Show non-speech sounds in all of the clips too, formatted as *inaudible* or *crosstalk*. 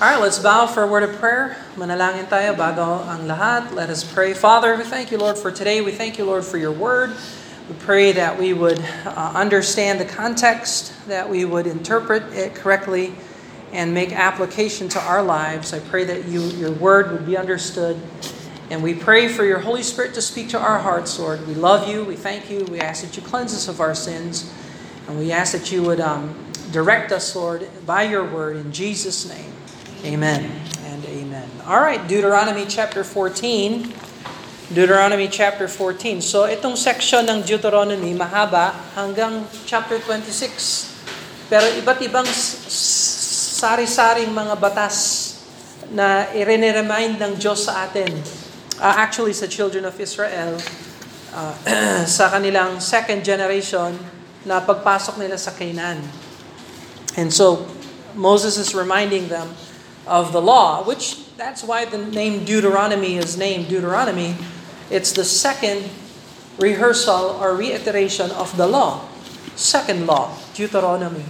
Alright, let's bow for a word of prayer. Manalangin tayo bago ang lahat. Let us pray. Father, we thank you, Lord, for today. We thank you, Lord, for your word. We pray that we would uh, understand the context, that we would interpret it correctly, and make application to our lives. I pray that you, your word would be understood. And we pray for your Holy Spirit to speak to our hearts, Lord. We love you. We thank you. We ask that you cleanse us of our sins. And we ask that you would um, direct us, Lord, by your word in Jesus' name. Amen and amen. All right, Deuteronomy chapter 14. Deuteronomy chapter 14. So itong section ng Deuteronomy mahaba hanggang chapter 26. Pero iba't ibang sari-saring mga batas na i-remind ng Diyos sa atin. Uh, actually, sa children of Israel, uh, *clears throat* sa kanilang second generation na pagpasok nila sa Canaan. And so, Moses is reminding them of the law, which that's why the name Deuteronomy is named Deuteronomy. It's the second rehearsal or reiteration of the law. Second law, Deuteronomy.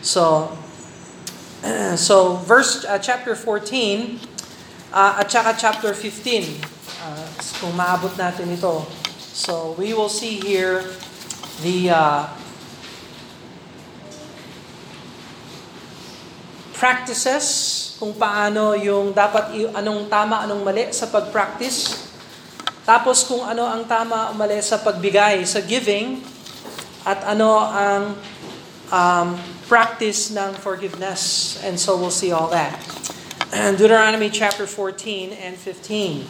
So, *clears throat* so verse uh, chapter 14 uh, at saka chapter 15. Uh, kung maabot natin ito. So we will see here the uh, practices kung paano yung dapat anong tama, anong mali sa pag-practice. Tapos kung ano ang tama o mali sa pagbigay, sa giving, at ano ang um, practice ng forgiveness. And so we'll see all that. And *clears throat* Deuteronomy chapter 14 and 15.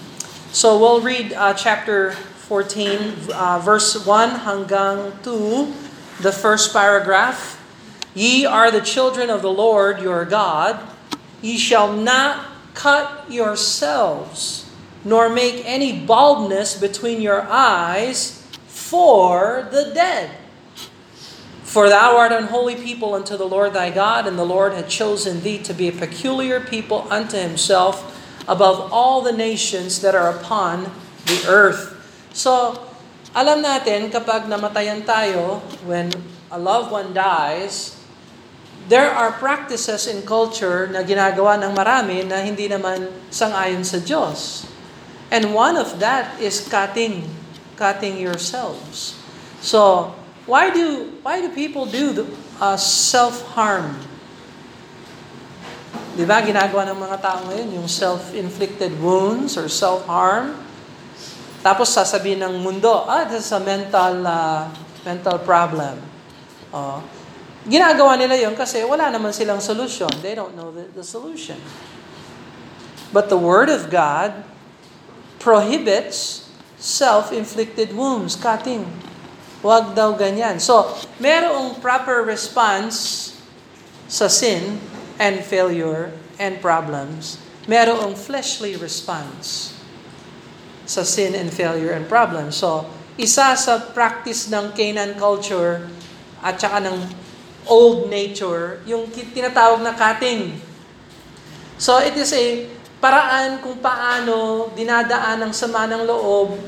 So we'll read uh, chapter 14, uh, verse 1 hanggang 2, the first paragraph. Ye are the children of the Lord your God, Ye shall not cut yourselves, nor make any baldness between your eyes for the dead. For thou art an holy people unto the Lord thy God, and the Lord had chosen thee to be a peculiar people unto himself above all the nations that are upon the earth. So, alam natin kapag namatayan tayo, when a loved one dies, there are practices in culture na ginagawa ng marami na hindi naman sangayon sa Diyos. And one of that is cutting, cutting yourselves. So, why do why do people do the, uh, self-harm? Di ba ginagawa ng mga tao ngayon yung self-inflicted wounds or self-harm? Tapos sasabihin ng mundo, ah, this is a mental uh, mental problem. Oh. Ginagawa nila yon kasi wala naman silang solution. They don't know the, the solution. But the Word of God prohibits self-inflicted wounds, cutting. Huwag daw ganyan. So, merong proper response sa sin and failure and problems. Merong fleshly response sa sin and failure and problems. So, isa sa practice ng Canaan culture at saka ng old nature, yung tinatawag na cutting. So it is a paraan kung paano dinadaan ng sama ng loob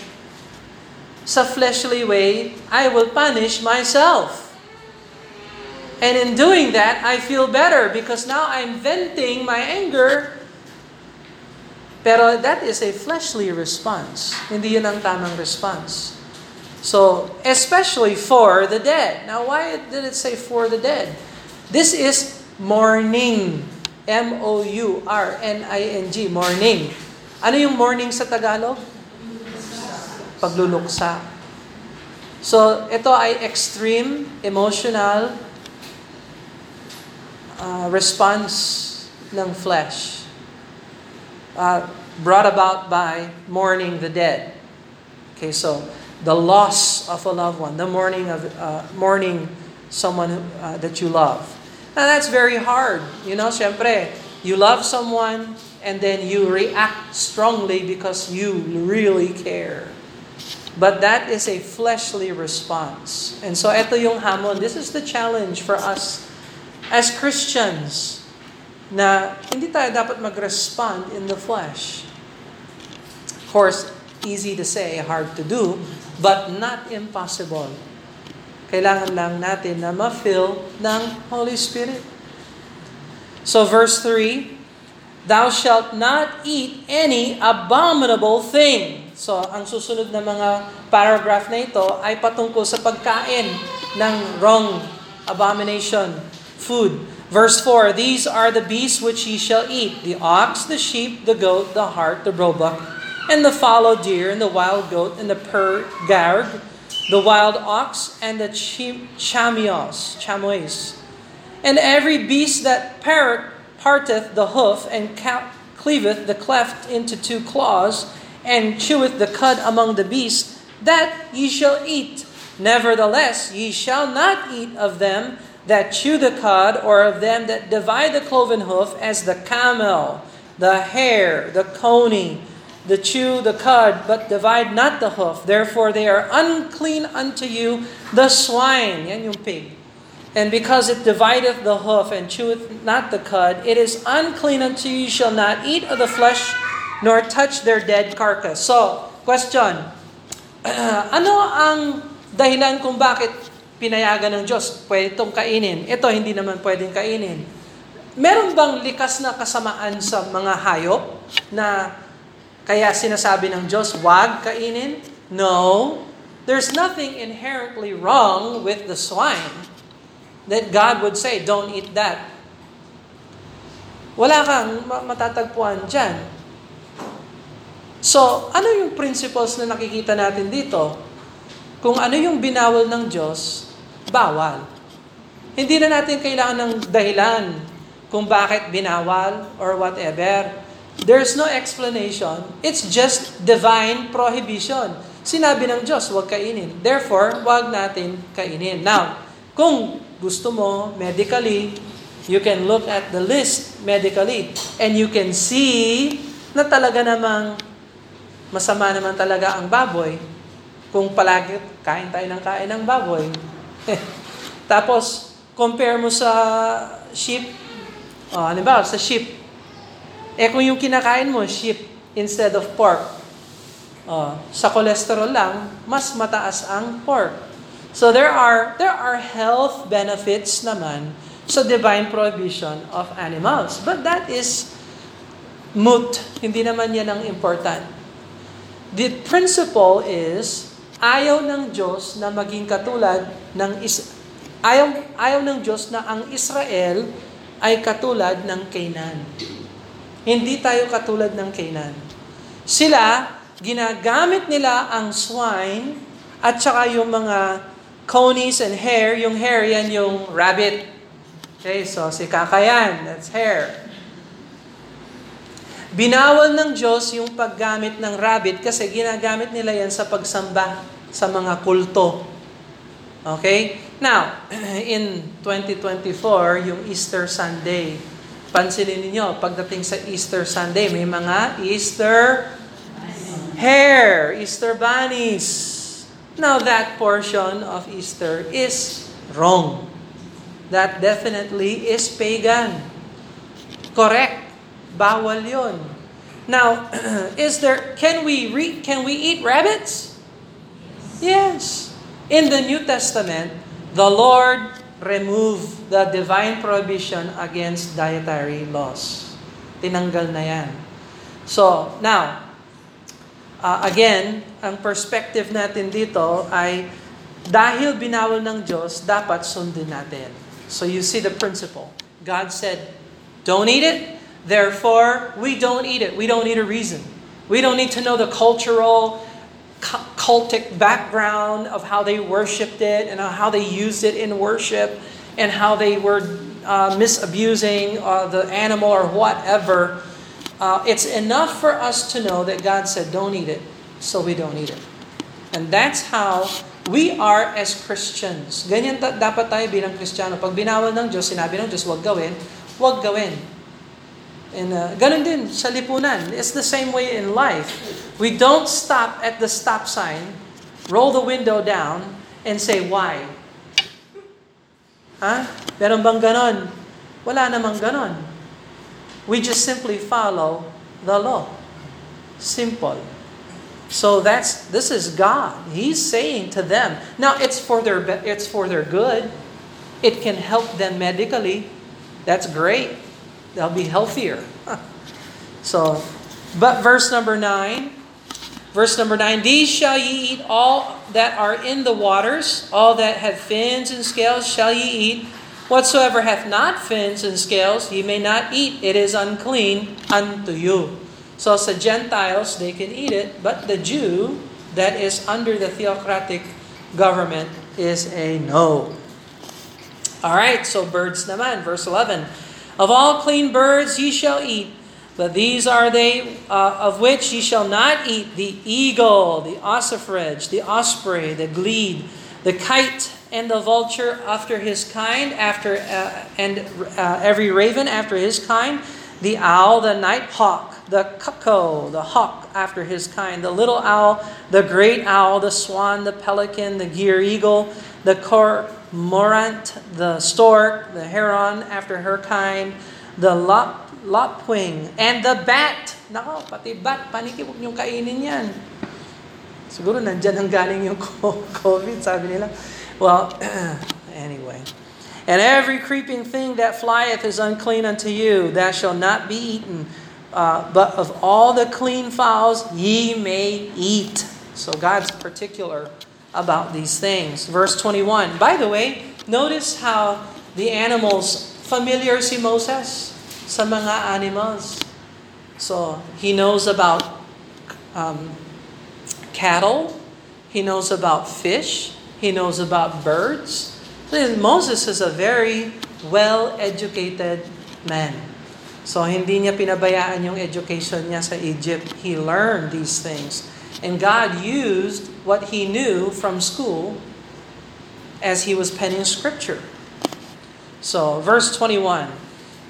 sa fleshly way, I will punish myself. And in doing that, I feel better because now I'm venting my anger. Pero that is a fleshly response. Hindi yun ang tamang response. So, especially for the dead. Now, why did it say for the dead? This is mourning. M-O-U-R-N-I-N-G, mourning. Ano yung mourning sa Tagalog? Pagluluksa. So, ito ay extreme emotional uh, response ng flesh. Uh, brought about by mourning the dead. Okay, so the loss of a loved one, the mourning of uh, mourning someone uh, that you love. Now that's very hard. You know, syempre, you love someone and then you react strongly because you really care. But that is a fleshly response. And so ito yung hamon. This is the challenge for us as Christians na hindi tayo dapat mag-respond in the flesh. Of course, easy to say, hard to do, but not impossible. Kailangan lang natin na ma-fill ng Holy Spirit. So verse 3, Thou shalt not eat any abominable thing. So, ang susunod na mga paragraph na ito ay patungkol sa pagkain ng wrong abomination food. Verse 4, These are the beasts which ye shall eat, the ox, the sheep, the goat, the hart, the roebuck, and the fallow deer, and the wild goat, and the pergarg, the wild ox, and the chamios, chamois. And every beast that parteth the hoof, and cleaveth the cleft into two claws, and cheweth the cud among the beasts, that ye shall eat. Nevertheless, ye shall not eat of them that chew the cud, or of them that divide the cloven hoof, as the camel, the hare, the coney, the chew the cud, but divide not the hoof. Therefore they are unclean unto you, the swine. Yan yung pig. And because it divideth the hoof and cheweth not the cud, it is unclean unto you. You shall not eat of the flesh nor touch their dead carcass. So, question. *clears throat* Ano ang dahilan kung bakit pinayagan ng Diyos pwede itong kainin? Ito hindi naman pwedeng kainin. Meron bang likas na kasamaan sa mga hayop na kaya sinasabi ng Diyos, wag kainin? No. There's nothing inherently wrong with the swine that God would say, don't eat that. Wala kang matatagpuan dyan. So, ano yung principles na nakikita natin dito? Kung ano yung binawal ng Diyos, bawal. Hindi na natin kailangan ng dahilan kung bakit binawal or whatever. There's no explanation. It's just divine prohibition. Sinabi ng Diyos, huwag kainin. Therefore, huwag natin kainin. Now, kung gusto mo medically, you can look at the list medically and you can see na talaga namang masama naman talaga ang baboy kung palagi kain tayo ng kain ng baboy. *laughs* Tapos, compare mo sa sheep, oh, ano ba, sa sheep. Eh kung yung kinakain mo, sheep instead of pork, oh, sa cholesterol lang, mas mataas ang pork. So there are there are health benefits naman sa divine prohibition of animals. But that is moot. Hindi naman yan ang important. The principle is, ayaw ng Diyos na maging katulad ng is ayaw, ayaw ng Diyos na ang Israel ay katulad ng Canaan. Hindi tayo katulad ng Canaan. Sila, ginagamit nila ang swine at saka yung mga conies and hare. Yung hare, yan yung rabbit. Okay, so si kakayan, that's hare. Binawal ng Diyos yung paggamit ng rabbit kasi ginagamit nila yan sa pagsamba sa mga kulto. Okay? Now, *clears throat* in 2024, yung Easter Sunday, pansinin niyo pagdating sa Easter Sunday, may mga Easter hair, Easter bunnies. Now, that portion of Easter is wrong. That definitely is pagan. Correct. Bawal yon. Now, *clears throat* is there can we re, can we eat rabbits? Yes. In the New Testament, the Lord removed the divine prohibition against dietary laws. Tinanggal na yan. So, now, uh, again, ang perspective natin dito ay dahil binawal ng Diyos, dapat sundin natin. So you see the principle. God said, don't eat it. Therefore, we don't eat it. We don't need a reason. We don't need to know the cultural, cultic background of how they worshipped it and how they used it in worship and how they were uh, misabusing uh, the animal or whatever. Uh, it's enough for us to know that God said, don't eat it, so we don't eat it. And that's how we are as Christians. Ganyan ta- dapat tayo bilang Kristiyano. Pag binawal ng Diyos, sinabi ng Diyos, huwag gawin, huwag gawin. And uh, ganun din sa lipunan. It's the same way in life. We don't stop at the stop sign, roll the window down, and say, why? Ha? Meron bang ganon? Wala namang ganon. We just simply follow the law. Simple. So that's this is God. He's saying to them. Now it's for their it's for their good. It can help them medically. That's great. they'll be healthier. *laughs* so, but verse number 9, verse number 9, these shall ye eat all that are in the waters, all that have fins and scales shall ye eat. Whatsoever hath not fins and scales, ye may not eat. It is unclean unto you. So sa Gentiles, they can eat it, but the Jew that is under the theocratic government is a no. All right, so birds naman, verse 11. Of all clean birds ye shall eat, but these are they uh, of which ye shall not eat the eagle, the ossifrage, the osprey, the glede, the kite, and the vulture after his kind, after uh, and uh, every raven after his kind, the owl, the night hawk, the cuckoo, the hawk after his kind, the little owl, the great owl, the swan, the pelican, the gear eagle, the cormorant, the stork, the heron after her kind, the lop, lapwing, and the bat. Nako, pati bat, paniki, huwag niyong kainin yan. Siguro nandyan ang galing yung *laughs* COVID, sabi nila. Well, *clears throat* anyway. And every creeping thing that flieth is unclean unto you, that shall not be eaten. Uh, but of all the clean fowls ye may eat. So God's particular about these things. Verse 21. By the way, notice how the animals, familiar si Moses sa mga animals. So he knows about um, cattle, he knows about fish, He knows about birds. Moses is a very well-educated man. So hindi niya pinabayaan yung education niya sa Egypt. He learned these things. And God used what he knew from school as he was penning scripture. So, verse 21.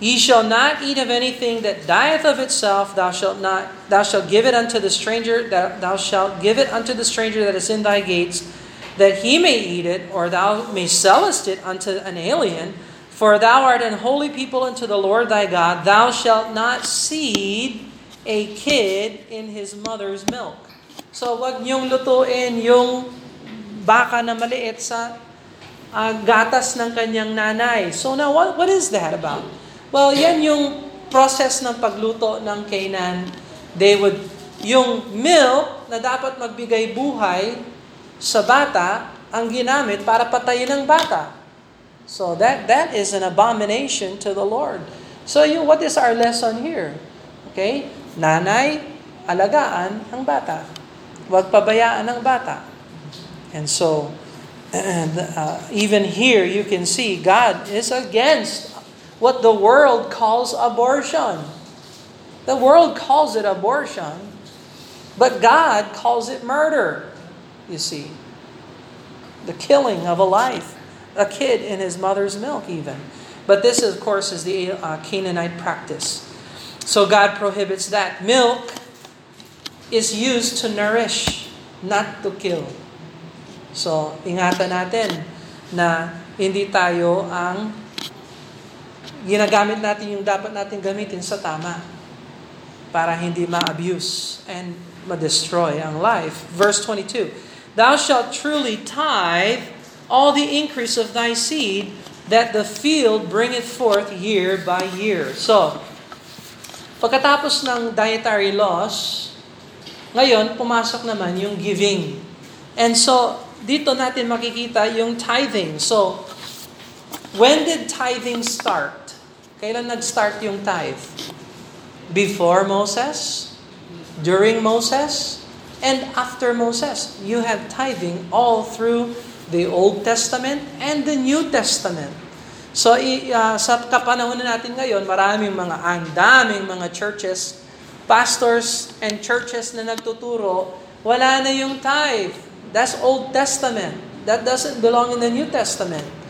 Ye shall not eat of anything that dieth of itself, thou shalt not thou shalt give it unto the stranger, that thou shalt give it unto the stranger that is in thy gates, that he may eat it, or thou may sellest it unto an alien. For thou art an holy people unto the Lord thy God. Thou shalt not seed a kid in his mother's milk. So wag niyong lutuin yung baka na maliit sa uh, gatas ng kanyang nanay. So now, what, what is that about? Well, yan yung process ng pagluto ng Canaan. They would, yung milk na dapat magbigay buhay, sa bata ang ginamit para patayin ang bata. So that that is an abomination to the Lord. So you what is our lesson here? Okay? Nanay, alagaan ang bata. Huwag pabayaan ang bata. And so and, *clears throat* uh, even here you can see God is against what the world calls abortion. The world calls it abortion, but God calls it murder you see. The killing of a life, a kid in his mother's milk, even. But this, of course, is the uh, Canaanite practice. So God prohibits that. Milk is used to nourish, not to kill. So, ingatan natin na hindi tayo ang ginagamit natin yung dapat natin gamitin sa tama para hindi ma-abuse and ma-destroy ang life. Verse 22, Thou shalt truly tithe all the increase of thy seed, that the field bringeth forth year by year. So, pagkatapos ng dietary laws, ngayon, pumasok naman yung giving. And so, dito natin makikita yung tithing. So, when did tithing start? Kailan nag-start yung tithe? Before Moses? During Moses? and after Moses. You have tithing all through the Old Testament and the New Testament. So uh, sa kapanahon na natin ngayon, maraming mga ang daming mga churches, pastors and churches na nagtuturo, wala na yung tithe. That's Old Testament. That doesn't belong in the New Testament.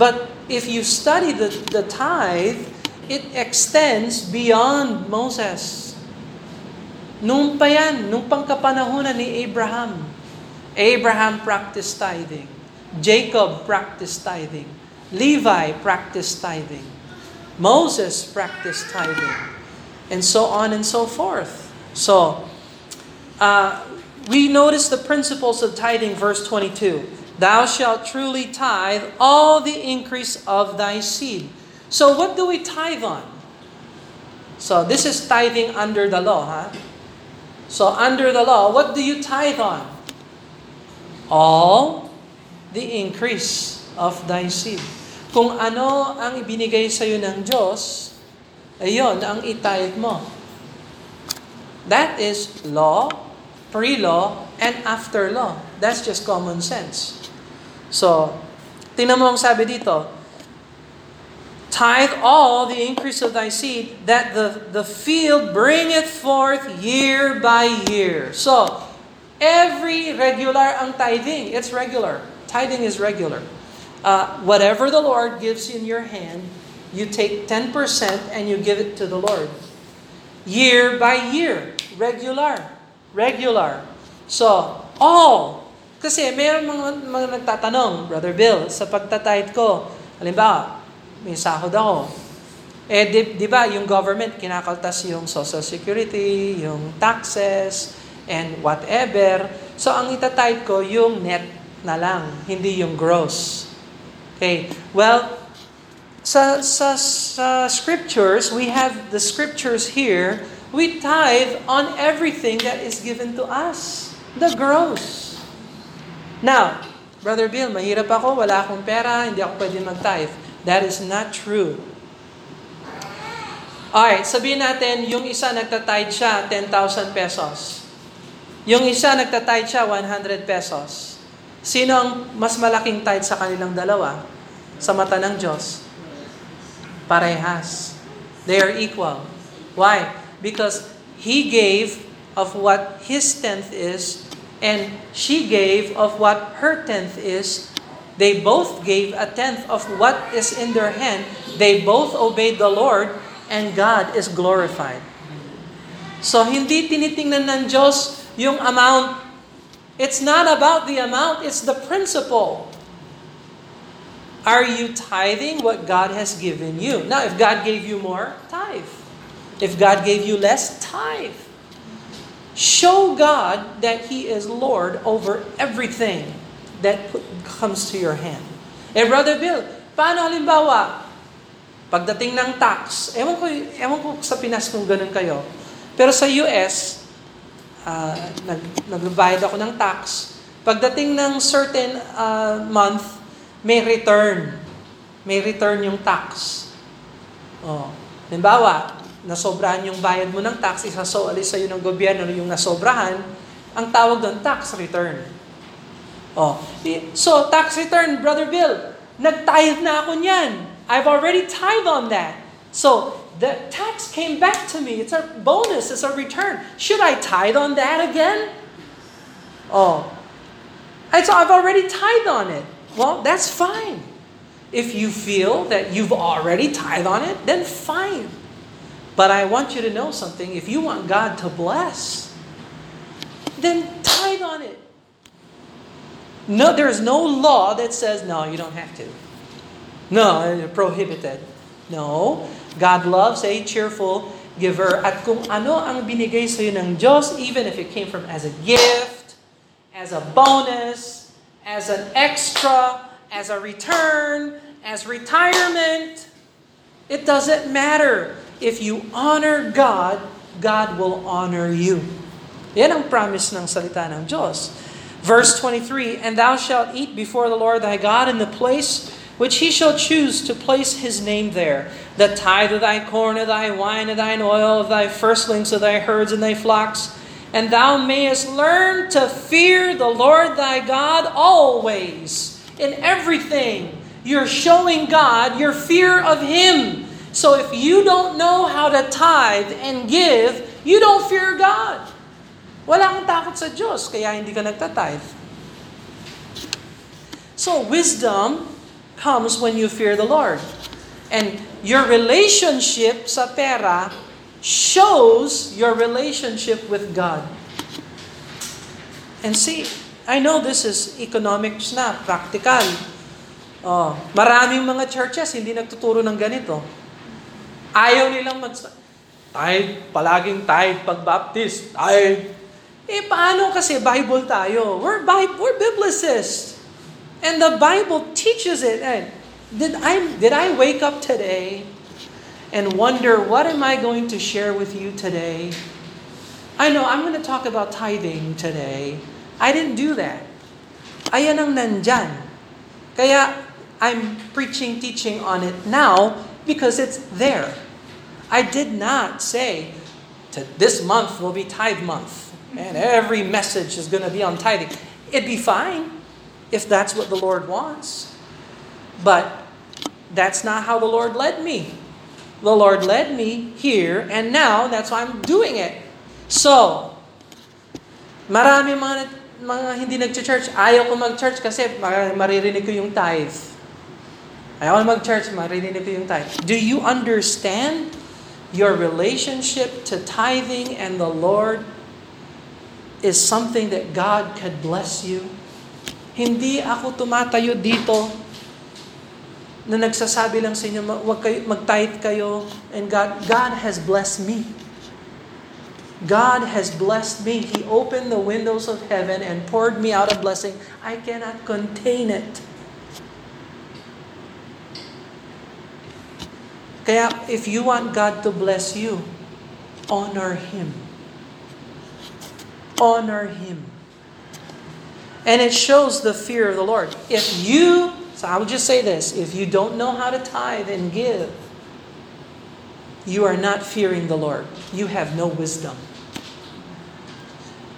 But if you study the, the tithe, it extends beyond Moses. Nung pa yan, nung pangkapanahonan ni Abraham. Abraham practiced tithing. Jacob practiced tithing. Levi practiced tithing. Moses practiced tithing. And so on and so forth. So, uh, we notice the principles of tithing, verse 22. Thou shalt truly tithe all the increase of thy seed. So, what do we tithe on? So this is tithing under the law, ha? So under the law, what do you tithe on? All the increase of thy seed. Kung ano ang ibinigay sa iyo ng Diyos, ayon ang itithe mo. That is law, pre-law, and after law. That's just common sense. So, tingnan mo ang sabi dito, Tithe all the increase of thy seed, that the, the field bringeth forth year by year. So, every regular ang tithing. It's regular. Tithing is regular. Uh, whatever the Lord gives you in your hand, you take 10% and you give it to the Lord. Year by year. Regular. Regular. So, all. Kasi mayroon mga, mga nagtatanong, Brother Bill, sa pagtatithe ko, halimbawa, may sahod ako. Eh, di, di ba, yung government, kinakaltas yung social security, yung taxes, and whatever. So, ang itatithe ko, yung net na lang, hindi yung gross. Okay, well, sa, sa, sa scriptures, we have the scriptures here, we tithe on everything that is given to us. The gross. Now, Brother Bill, mahirap ako, wala akong pera, hindi ako pwede mag-tithe. That is not true. Alright, sabihin natin, yung isa nagtatithe siya, 10,000 pesos. Yung isa nagtatithe siya, 100 pesos. Sino ang mas malaking tithe sa kanilang dalawa? Sa mata ng Diyos? Parehas. They are equal. Why? Because he gave of what his tenth is, and she gave of what her tenth is, They both gave a tenth of what is in their hand. They both obeyed the Lord, and God is glorified. So, hindi tinitingnan ng Diyos yung amount. It's not about the amount, it's the principle. Are you tithing what God has given you? Now, if God gave you more, tithe. If God gave you less, tithe. Show God that He is Lord over everything that comes to your hand. Eh, Brother Bill, paano halimbawa, pagdating ng tax, ewan ko, ewan ko sa Pinas kung ganun kayo, pero sa US, uh, nag, nagbayad ako ng tax, pagdating ng certain uh, month, may return. May return yung tax. Oh. Halimbawa, nasobrahan yung bayad mo ng tax, isasoalis sa'yo ng gobyerno yung nasobrahan, ang tawag doon, tax return. Oh. So, tax return, Brother Bill, nag-tithe na ako niyan. I've already tithe on that. So, the tax came back to me. It's a bonus, it's a return. Should I tithe on that again? Oh. And so I've already tithe on it. Well, that's fine. If you feel that you've already tithe on it, then fine. But I want you to know something. If you want God to bless, then tithe on it. No, there is no law that says, no, you don't have to. No, uh, prohibited. No, God loves a cheerful giver. At kung ano ang binigay sa iyo ng Diyos, even if it came from as a gift, as a bonus, as an extra, as a return, as retirement, it doesn't matter. If you honor God, God will honor you. Yan ang promise ng salita ng Diyos. Verse 23 And thou shalt eat before the Lord thy God in the place which he shall choose to place his name there. The tithe of thy corn, of thy wine, of thine oil, of thy firstlings, of thy herds and thy flocks. And thou mayest learn to fear the Lord thy God always, in everything. You're showing God your fear of Him. So if you don't know how to tithe and give, you don't fear God. Wala kang takot sa Diyos, kaya hindi ka nagtatithe. So, wisdom comes when you fear the Lord. And your relationship sa pera shows your relationship with God. And see, I know this is economics na, practical. Oh, maraming mga churches hindi nagtuturo ng ganito. Ayaw nilang mag tithe, palaging tithe, pag-baptist, tithe, eh, paano kasi Bible tayo? We're, Bible, we're Biblicists. And the Bible teaches it. And did I, did I wake up today and wonder, what am I going to share with you today? I know I'm going to talk about tithing today. I didn't do that. Ayan ang nandyan. Kaya I'm preaching, teaching on it now because it's there. I did not say, to this month will be tithe month, and every message is going to be on tithing. It'd be fine if that's what the Lord wants. But that's not how the Lord led me. The Lord led me here, and now that's why I'm doing it. So, marami mga, mga hindi nag-church, ayaw ko mag-church kasi maririnig ko yung tithe. Ayaw mag-church, maririnig ko yung tithe. Do you understand your relationship to tithing and the Lord is something that God could bless you. Hindi ako tumatayo dito na nagsasabi lang sa inyo, wag kayo, mag-tithe kayo, and God, God has blessed me. God has blessed me. He opened the windows of heaven and poured me out a blessing. I cannot contain it. Kaya if you want God to bless you, honor Him. Honor Him. And it shows the fear of the Lord. If you, so I will just say this, if you don't know how to tithe and give, you are not fearing the Lord. You have no wisdom.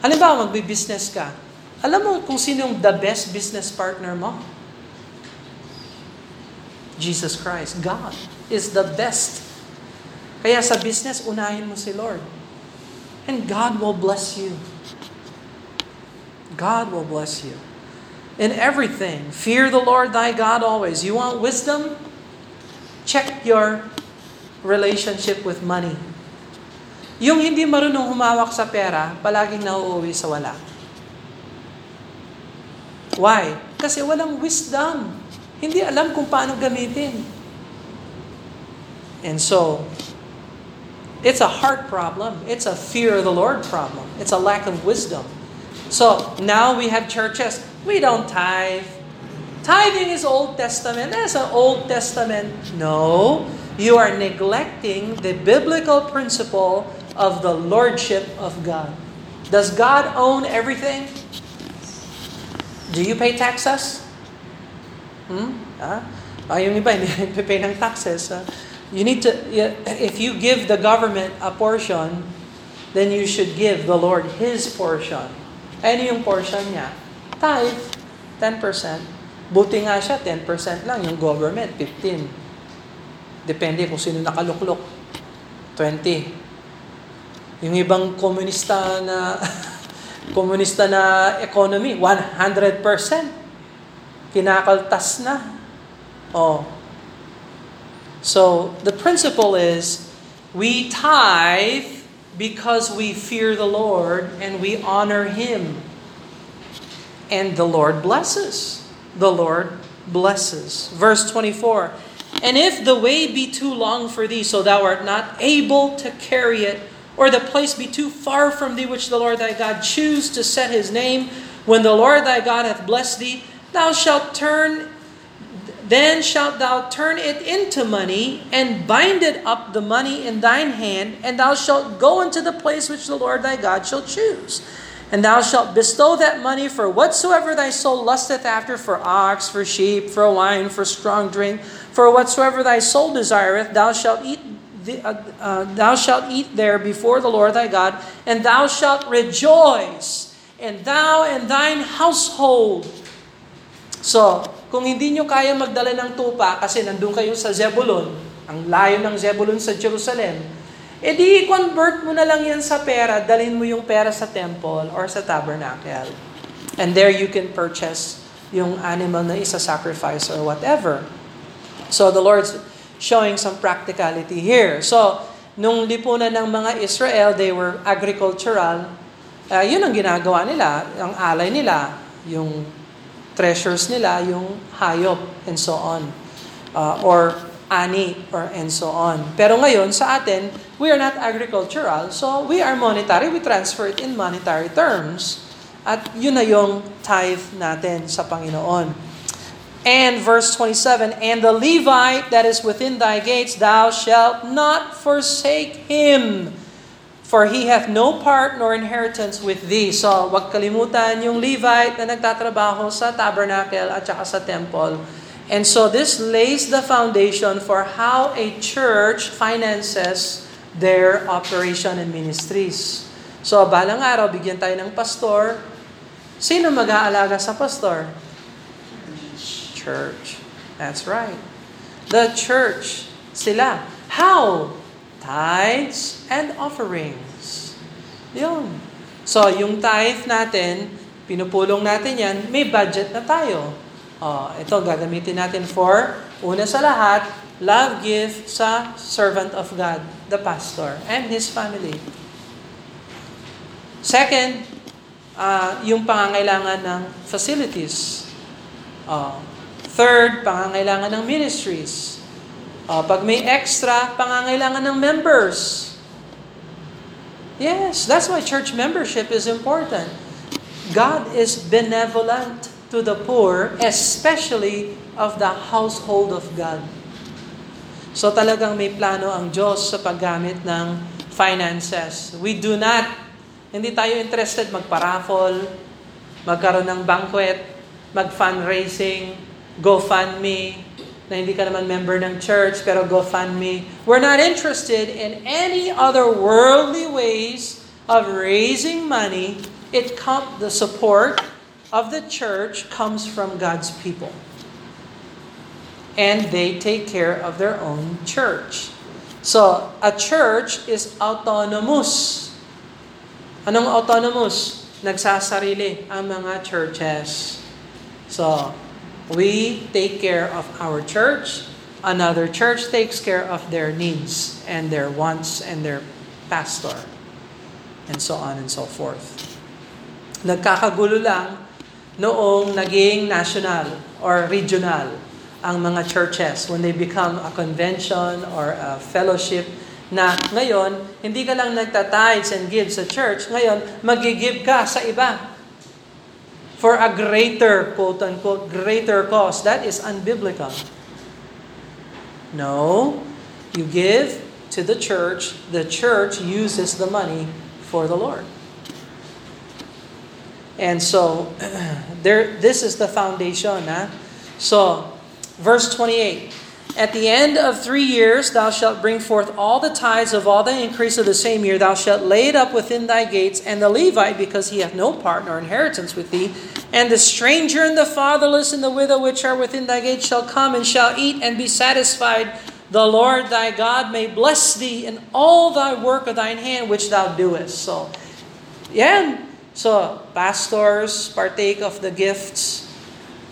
Halimbawa, magbi-business ka. Alam mo kung sino yung the best business partner mo? Jesus Christ, God is the best. Kaya sa business, unahin mo si Lord. And God will bless you. God will bless you. In everything, fear the Lord thy God always. You want wisdom? Check your relationship with money. Yung hindi marunong humawak sa pera, palaging nauuwi sa wala. Why? Kasi walang wisdom. Hindi alam kung paano gamitin. And so, it's a heart problem. It's a fear of the Lord problem. It's a lack of wisdom. So, now we have churches. We don't tithe. Tithing is Old Testament. That's an Old Testament. No, you are neglecting the biblical principle of the lordship of God. Does God own everything? Do you pay taxes? Hmm? Ah? Ah, yung iba, *laughs* hindi pay ng taxes. Ah. You need to, if you give the government a portion, then you should give the Lord His portion. Ano yung portion niya? Tithe, 10%. Buti nga siya, 10% lang. Yung government, 15. Depende kung sino nakaluklok. 20. Yung ibang komunista na *laughs* komunista na economy, 100%. Kinakaltas na. Oh, so the principle is we tithe because we fear the Lord and we honor Him. And the Lord blesses. The Lord blesses. Verse 24 And if the way be too long for thee, so thou art not able to carry it, or the place be too far from thee which the Lord thy God choose to set his name, when the Lord thy God hath blessed thee, thou shalt turn Then shalt thou turn it into money, and bind it up the money in thine hand, and thou shalt go into the place which the Lord thy God shall choose. And thou shalt bestow that money for whatsoever thy soul lusteth after, for ox, for sheep, for wine, for strong drink, for whatsoever thy soul desireth, thou shalt eat. The, uh, uh, thou shalt eat there before the Lord thy God, and thou shalt rejoice, and thou and thine household. So, kung hindi nyo kaya magdala ng tupa kasi nandun kayo sa Zebulon, ang layo ng Zebulon sa Jerusalem, edi convert mo na lang yan sa pera, dalhin mo yung pera sa temple or sa tabernacle. And there you can purchase yung animal na isa-sacrifice or whatever. So the Lord's showing some practicality here. So, nung lipunan ng mga Israel, they were agricultural. Uh, yun ang ginagawa nila, ang alay nila, yung treasures nila, yung hayop, and so on. Uh, or ani, or and so on. Pero ngayon, sa atin, we are not agricultural, so we are monetary, we transfer it in monetary terms. At yun na yung tithe natin sa Panginoon. And verse 27 And the Levite that is within thy gates, thou shalt not forsake him, for he hath no part nor inheritance with thee. So, wag kalimutan yung Levite na nagtatrabaho sa tabernacle at saka sa temple. And so this lays the foundation for how a church finances their operation and ministries. So, balang araw, bigyan tayo ng pastor. Sino mag-aalaga sa pastor? Church. That's right. The church. Sila. How? Tithes and offerings. Yun. So, yung tithe natin, pinupulong natin yan, may budget na tayo. Oh, ito gagamitin natin for, una sa lahat, love gift sa servant of God, the pastor, and his family. Second, uh, yung pangangailangan ng facilities. Uh, third, pangangailangan ng ministries. Uh, pag may extra, pangangailangan ng members. Yes, that's why church membership is important. God is benevolent to the poor, especially of the household of God. So talagang may plano ang Diyos sa paggamit ng finances. We do not, hindi tayo interested magparaffle, magkaroon ng banquet, mag-fundraising, GoFundMe, na hindi ka naman member ng church, pero GoFundMe. We're not interested in any other worldly ways of raising money. It com- the support of the church comes from God's people. And they take care of their own church. So, a church is autonomous. Anong autonomous? Nagsasarili ang mga churches. So, we take care of our church. Another church takes care of their needs and their wants and their pastor. And so on and so forth. Nagkakagulo lang noong naging national or regional ang mga churches when they become a convention or a fellowship na ngayon, hindi ka lang nagtatides and give sa church, ngayon, magigive ka sa iba for a greater, quote-unquote, greater cause. That is unbiblical. No, you give to the church, the church uses the money for the Lord. And so, *clears throat* there, this is the foundation. Huh? So, verse 28. At the end of three years, thou shalt bring forth all the tithes of all the increase of the same year. Thou shalt lay it up within thy gates, and the Levite, because he hath no part nor inheritance with thee, and the stranger and the fatherless and the widow which are within thy gates shall come and shall eat and be satisfied. The Lord thy God may bless thee in all thy work of thine hand which thou doest. So, yan. So, pastors partake of the gifts,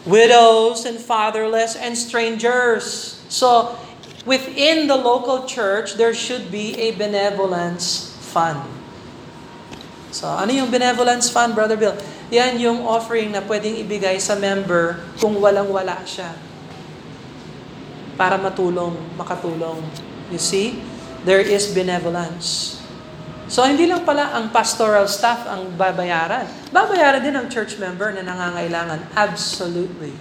widows and fatherless, and strangers. So, within the local church, there should be a benevolence fund. So, ano yung benevolence fund, Brother Bill? Yan yung offering na pwedeng ibigay sa member kung walang-wala siya. Para matulong, makatulong. You see? There is benevolence. So, hindi lang pala ang pastoral staff ang babayaran. Babayaran din ang church member na nangangailangan. Absolutely.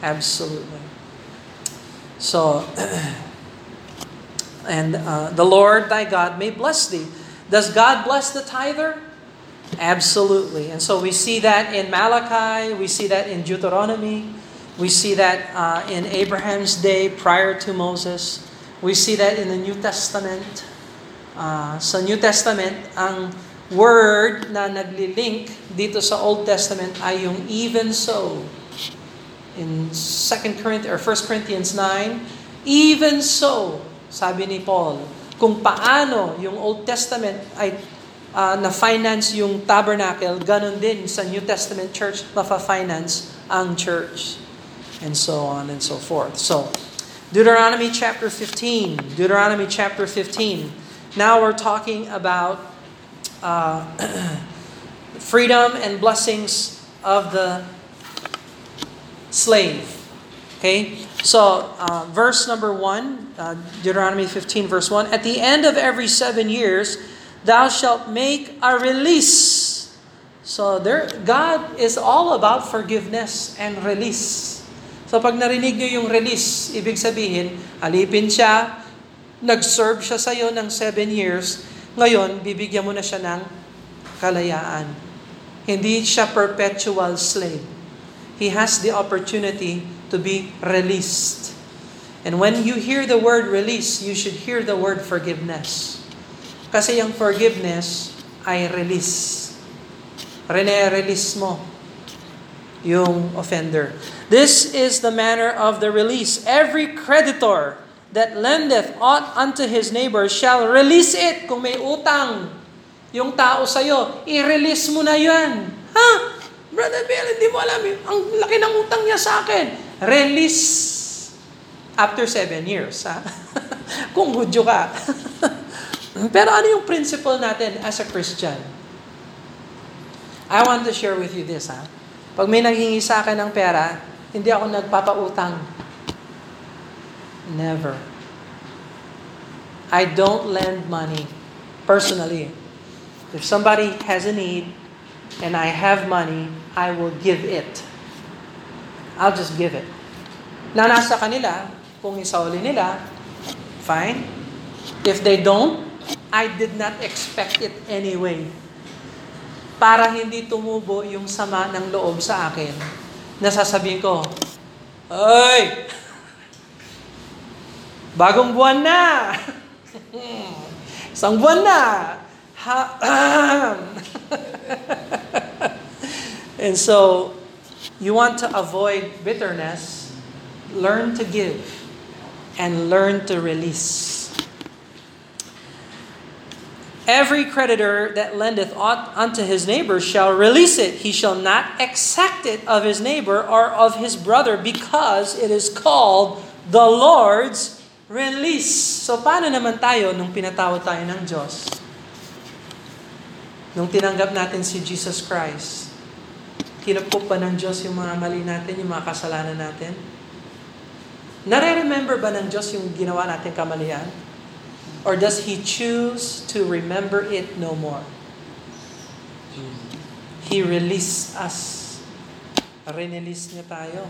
Absolutely. So, *clears throat* and uh, the Lord thy God may bless thee. Does God bless the tither? Absolutely. And so we see that in Malachi, we see that in Deuteronomy, we see that uh, in Abraham's day prior to Moses, we see that in the New Testament. Uh, sa New Testament, ang word na nagli-link dito sa Old Testament ay yung even so. In 2 Corinthians or 1 Corinthians 9, even so, sabi ni Paul, kung paano yung Old Testament ay uh, na-finance yung tabernacle, ganun din sa New Testament church, mafa-finance ang church. And so on and so forth. So, Deuteronomy chapter 15. Deuteronomy chapter 15. Now we're talking about uh, *clears throat* freedom and blessings of the slave. Okay? So, uh, verse number 1, uh, Deuteronomy 15, verse 1 At the end of every seven years, thou shalt make a release. So, there, God is all about forgiveness and release. So pag narinig nyo yung release, ibig sabihin, alipin siya, nag-serve siya sa iyo ng seven years, ngayon, bibigyan mo na siya ng kalayaan. Hindi siya perpetual slave. He has the opportunity to be released. And when you hear the word release, you should hear the word forgiveness. Kasi yung forgiveness ay release. Rene-release mo yung offender. This is the manner of the release. Every creditor that lendeth aught unto his neighbor shall release it. Kung may utang yung tao sa'yo, i-release mo na yan. Ha? Brother Bill, hindi mo alam. Ang laki ng utang niya sa akin. Release after seven years. Ha? *laughs* Kung hudyo ka. *laughs* Pero ano yung principle natin as a Christian? I want to share with you this. Ha? Pag may naghingi sa akin ng pera, hindi ako nagpapautang. Never. I don't lend money personally. If somebody has a need and I have money, I will give it. I'll just give it. Na nasa kanila, kung isauli nila, fine. If they don't, I did not expect it anyway para hindi tumubo yung sama ng loob sa akin, nasasabihin ko, Ay! Bagong buwan na! *laughs* Isang buwan na! *laughs* And so, you want to avoid bitterness, learn to give, and learn to release. Every creditor that lendeth aught unto his neighbor shall release it. He shall not exact it of his neighbor or of his brother because it is called the Lord's release. So paano naman tayo nung pinatawad tayo ng Diyos? Nung tinanggap natin si Jesus Christ, kinupkup pa ng Diyos yung mga mali natin, yung mga kasalanan natin? Nare-remember ba ng Diyos yung ginawa natin kamalian? Or does He choose to remember it no more? He released us. Release niya tayo.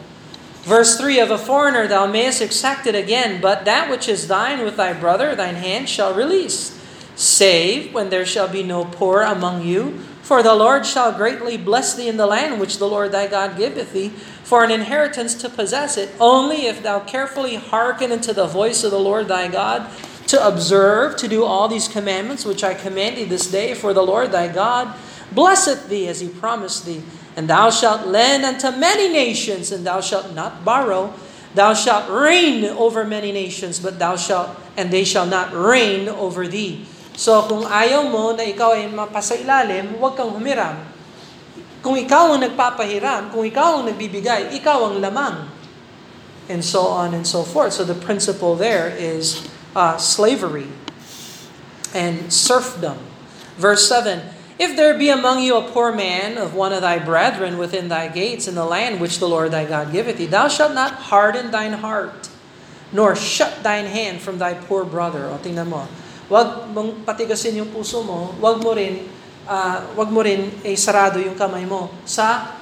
Verse 3 Of a foreigner thou mayest exact it again, but that which is thine with thy brother, thine hand shall release. Save when there shall be no poor among you, for the Lord shall greatly bless thee in the land which the Lord thy God giveth thee, for an inheritance to possess it, only if thou carefully hearken unto the voice of the Lord thy God, to observe, to do all these commandments which I command thee this day, for the Lord thy God blesseth thee as he promised thee. And thou shalt lend unto many nations, and thou shalt not borrow. Thou shalt reign over many nations, but thou shalt, and they shall not reign over thee. So kung ayaw mo na ikaw ay mapasailalim, huwag kang humiram. Kung ikaw ang nagpapahiram, kung ikaw ang nagbibigay, ikaw ang lamang. And so on and so forth. So the principle there is uh, slavery and serfdom. Verse 7 If there be among you a poor man of one of thy brethren within thy gates in the land which the Lord thy God giveth thee, thou shalt not harden thine heart, nor shut thine hand from thy poor brother. O tingnan mo, wag mong patigasin yung puso mo, wag mo rin, uh, wag mo rin eh, sarado yung kamay mo sa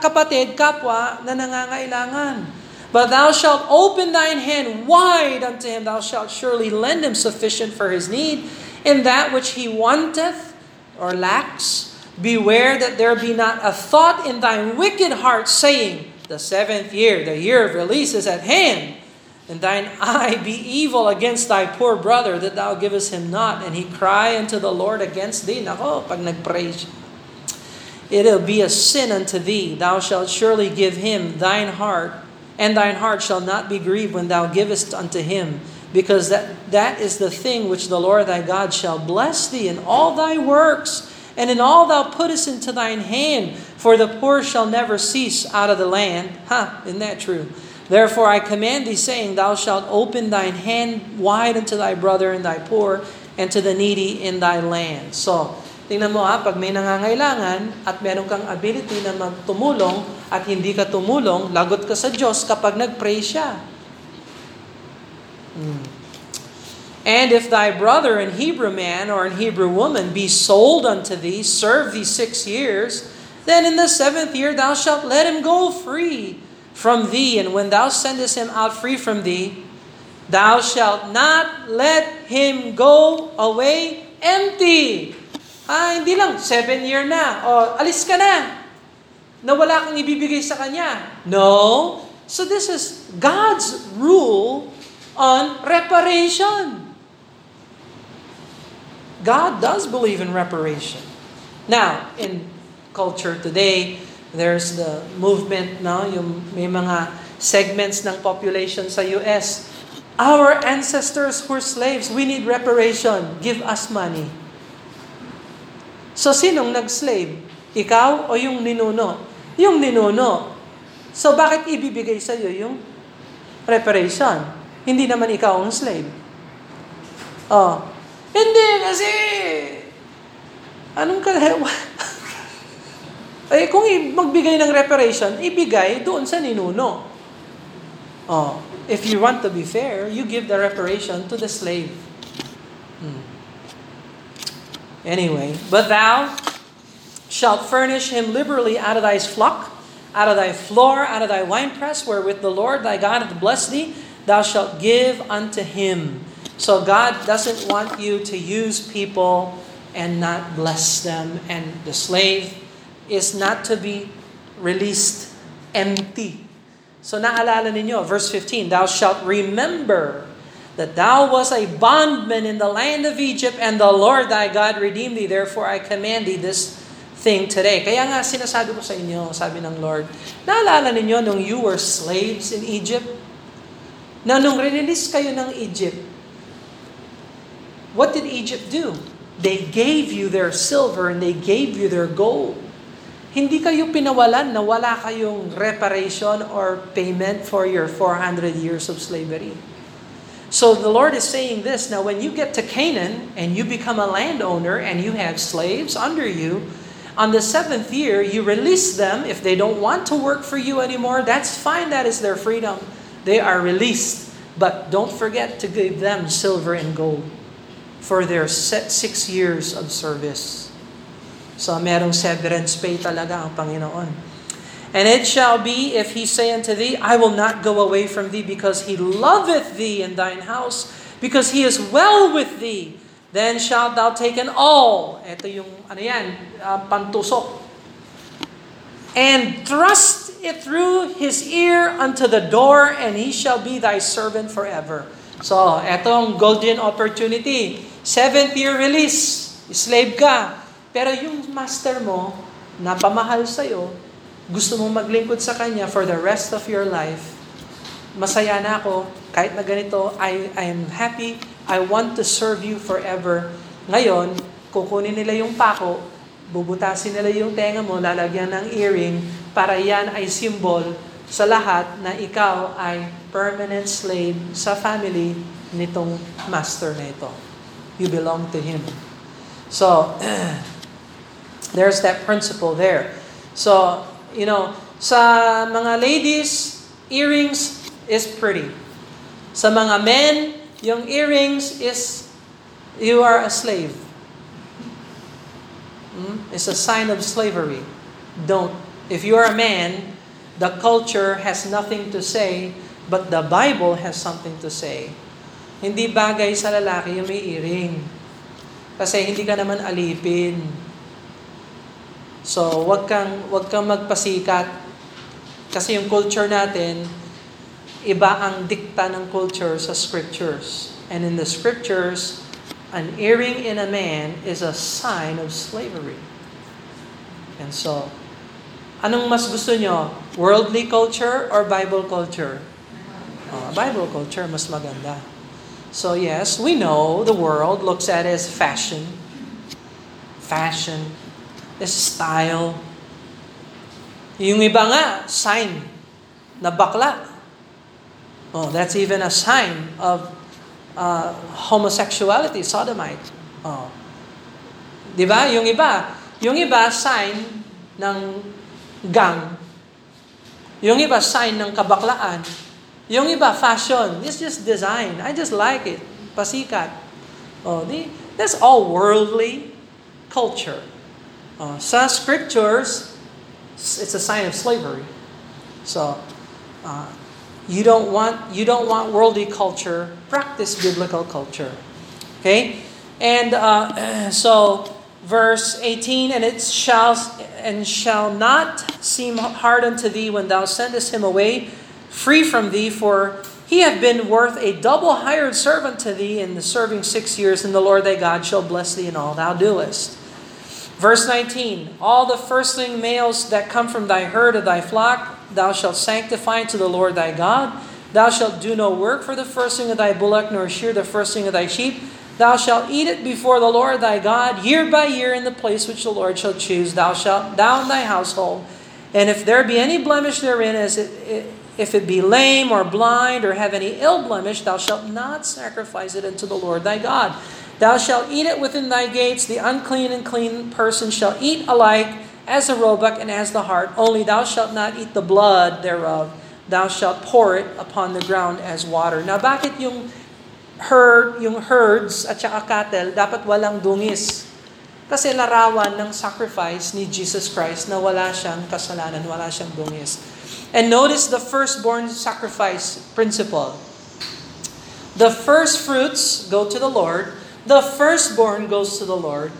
kapatid, kapwa na nangangailangan. But thou shalt open thine hand wide unto him, thou shalt surely lend him sufficient for his need. In that which he wanteth or lacks, beware that there be not a thought in thine wicked heart, saying, The seventh year, the year of release is at hand, and thine eye be evil against thy poor brother, that thou givest him not, and he cry unto the Lord against thee. Nako, oh, pag nag-pray It'll be a sin unto thee. Thou shalt surely give him thine heart and thine heart shall not be grieved when thou givest unto him, because that, that is the thing which the Lord thy God shall bless thee in all thy works, and in all thou puttest into thine hand, for the poor shall never cease out of the land. Ha, huh, isn't that true? Therefore I command thee, saying, Thou shalt open thine hand wide unto thy brother and thy poor, and to the needy in thy land. So, tingnan mo ha, pag may nangangailangan at meron kang ability na magtumulong, at hindi ka tumulong, lagot ka sa Diyos kapag nag-pray siya. Hmm. And if thy brother an Hebrew man or an Hebrew woman be sold unto thee, serve thee six years, then in the seventh year thou shalt let him go free. From thee, and when thou sendest him out free from thee, thou shalt not let him go away empty. Ah, hindi lang, seven year na, o alis ka na, na wala kang ibibigay sa kanya. No. So this is God's rule on reparation. God does believe in reparation. Now, in culture today, there's the movement, no, yung may mga segments ng population sa US. Our ancestors were slaves. We need reparation. Give us money. So, sinong nag-slave? Ikaw o yung ninuno? Yung ninuno. So, bakit ibibigay sa iyo yung reparation? Hindi naman ikaw ang slave. Oh. Hindi kasi anong ka *laughs* Eh kung magbigay ng reparation, ibigay doon sa ninuno. Oh, if you want to be fair, you give the reparation to the slave. Hmm. Anyway, but thou shalt furnish him liberally out of thy flock, out of thy floor, out of thy winepress, wherewith the Lord thy God hath blessed thee, thou shalt give unto him. So God doesn't want you to use people and not bless them. And the slave is not to be released empty. So naalala ninyo, verse 15, Thou shalt remember that thou was a bondman in the land of Egypt, and the Lord thy God redeemed thee. Therefore I command thee this thing today. Kaya nga sinasabi ko sa inyo, sabi ng Lord, naalala ninyo nung you were slaves in Egypt? Na nung release kayo ng Egypt, what did Egypt do? They gave you their silver and they gave you their gold. Hindi kayo pinawalan na wala kayong reparation or payment for your 400 years of slavery. So the Lord is saying this, now when you get to Canaan and you become a landowner and you have slaves under you, on the seventh year you release them. If they don't want to work for you anymore, that's fine, that is their freedom. They are released. But don't forget to give them silver and gold for their six years of service. So merong severance pay talaga ang Panginoon. And it shall be, if he say unto thee, I will not go away from thee, because he loveth thee in thine house, because he is well with thee, then shalt thou take an all. Ito yung, ano yan, uh, pantusok. And thrust it through his ear unto the door, and he shall be thy servant forever. So, etong golden opportunity. Seventh year release. Slave ka. Pero yung master mo, napamahal sa'yo, gusto mong maglingkod sa Kanya for the rest of your life, masaya na ako, kahit na ganito, I, I am happy, I want to serve you forever. Ngayon, kukunin nila yung pako, bubutasin nila yung tenga mo, lalagyan ng earring, para yan ay symbol sa lahat na ikaw ay permanent slave sa family nitong master na ito. You belong to Him. So, *clears throat* there's that principle there. So, you know, sa mga ladies, earrings is pretty. Sa mga men, yung earrings is you are a slave. Hmm? It's a sign of slavery. Don't. If you are a man, the culture has nothing to say, but the Bible has something to say. Hindi bagay sa lalaki yung may earring. Kasi hindi ka naman alipin. So, wag kang, wag kang magpasikat. Kasi yung culture natin, iba ang dikta ng culture sa scriptures. And in the scriptures, an earring in a man is a sign of slavery. And so, anong mas gusto nyo? Worldly culture or Bible culture? Uh, Bible culture, mas maganda. So yes, we know the world looks at it as fashion. Fashion style. Yung iba nga, sign na bakla. Oh, that's even a sign of uh, homosexuality, sodomite. Oh. 'Di ba? Yung iba, yung iba sign ng gang. Yung iba sign ng kabaklaan. Yung iba fashion. It's just design. I just like it. Pasikat. Oh, di, that's all worldly culture. Uh, sa scriptures, it's a sign of slavery. So, uh, you don't want you don't want worldly culture. Practice biblical culture. Okay, and uh, *clears throat* so verse 18, and it shall and shall not seem hard unto thee when thou sendest him away free from thee, for he hath been worth a double hired servant to thee in the serving six years, and the Lord thy God shall bless thee in all thou doest. Verse 19 All the firstling males that come from thy herd of thy flock thou shalt sanctify to the Lord thy God. Thou shalt do no work for the firstling of thy bullock, nor shear the firstling of thy sheep. Thou shalt eat it before the Lord thy God, year by year in the place which the Lord shall choose. Thou shalt down thy household. And if there be any blemish therein, as it, it, if it be lame or blind or have any ill blemish, thou shalt not sacrifice it unto the Lord thy God. Thou shalt eat it within thy gates. The unclean and clean person shall eat alike as the roebuck and as the hart. Only thou shalt not eat the blood thereof. Thou shalt pour it upon the ground as water. Now bakit yung herd, yung herds at saka cattle, dapat walang dungis. Kasi larawan ng sacrifice ni Jesus Christ na wala siyang kasalanan, wala siyang dungis. And notice the firstborn sacrifice principle. The first fruits go to the Lord. The firstborn goes to the Lord.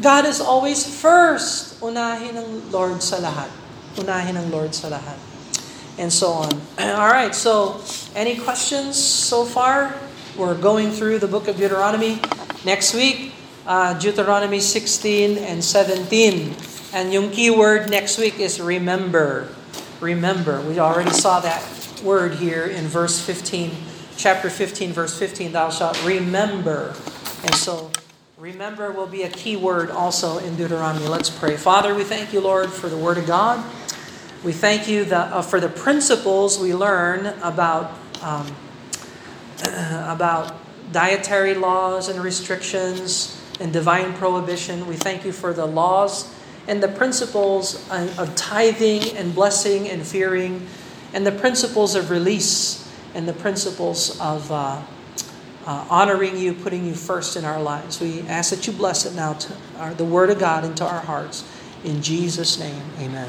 God is always first. Unahin ng Lord sa lahat. Unahin ng Lord sa lahat and so on. *clears throat* All right, so any questions so far? We're going through the book of Deuteronomy. Next week, uh, Deuteronomy 16 and 17. And yung keyword next week is remember. Remember. We already saw that word here in verse 15, chapter 15, verse 15. Thou shalt remember. And so, remember will be a key word also in Deuteronomy. Let's pray. Father, we thank you, Lord, for the word of God. We thank you that, uh, for the principles we learn about um, *clears throat* about dietary laws and restrictions and divine prohibition. We thank you for the laws and the principles of tithing and blessing and fearing, and the principles of release and the principles of uh, uh, honoring you, putting you first in our lives. We ask that you bless it now to our, the Word of God into our hearts. In Jesus' name, amen.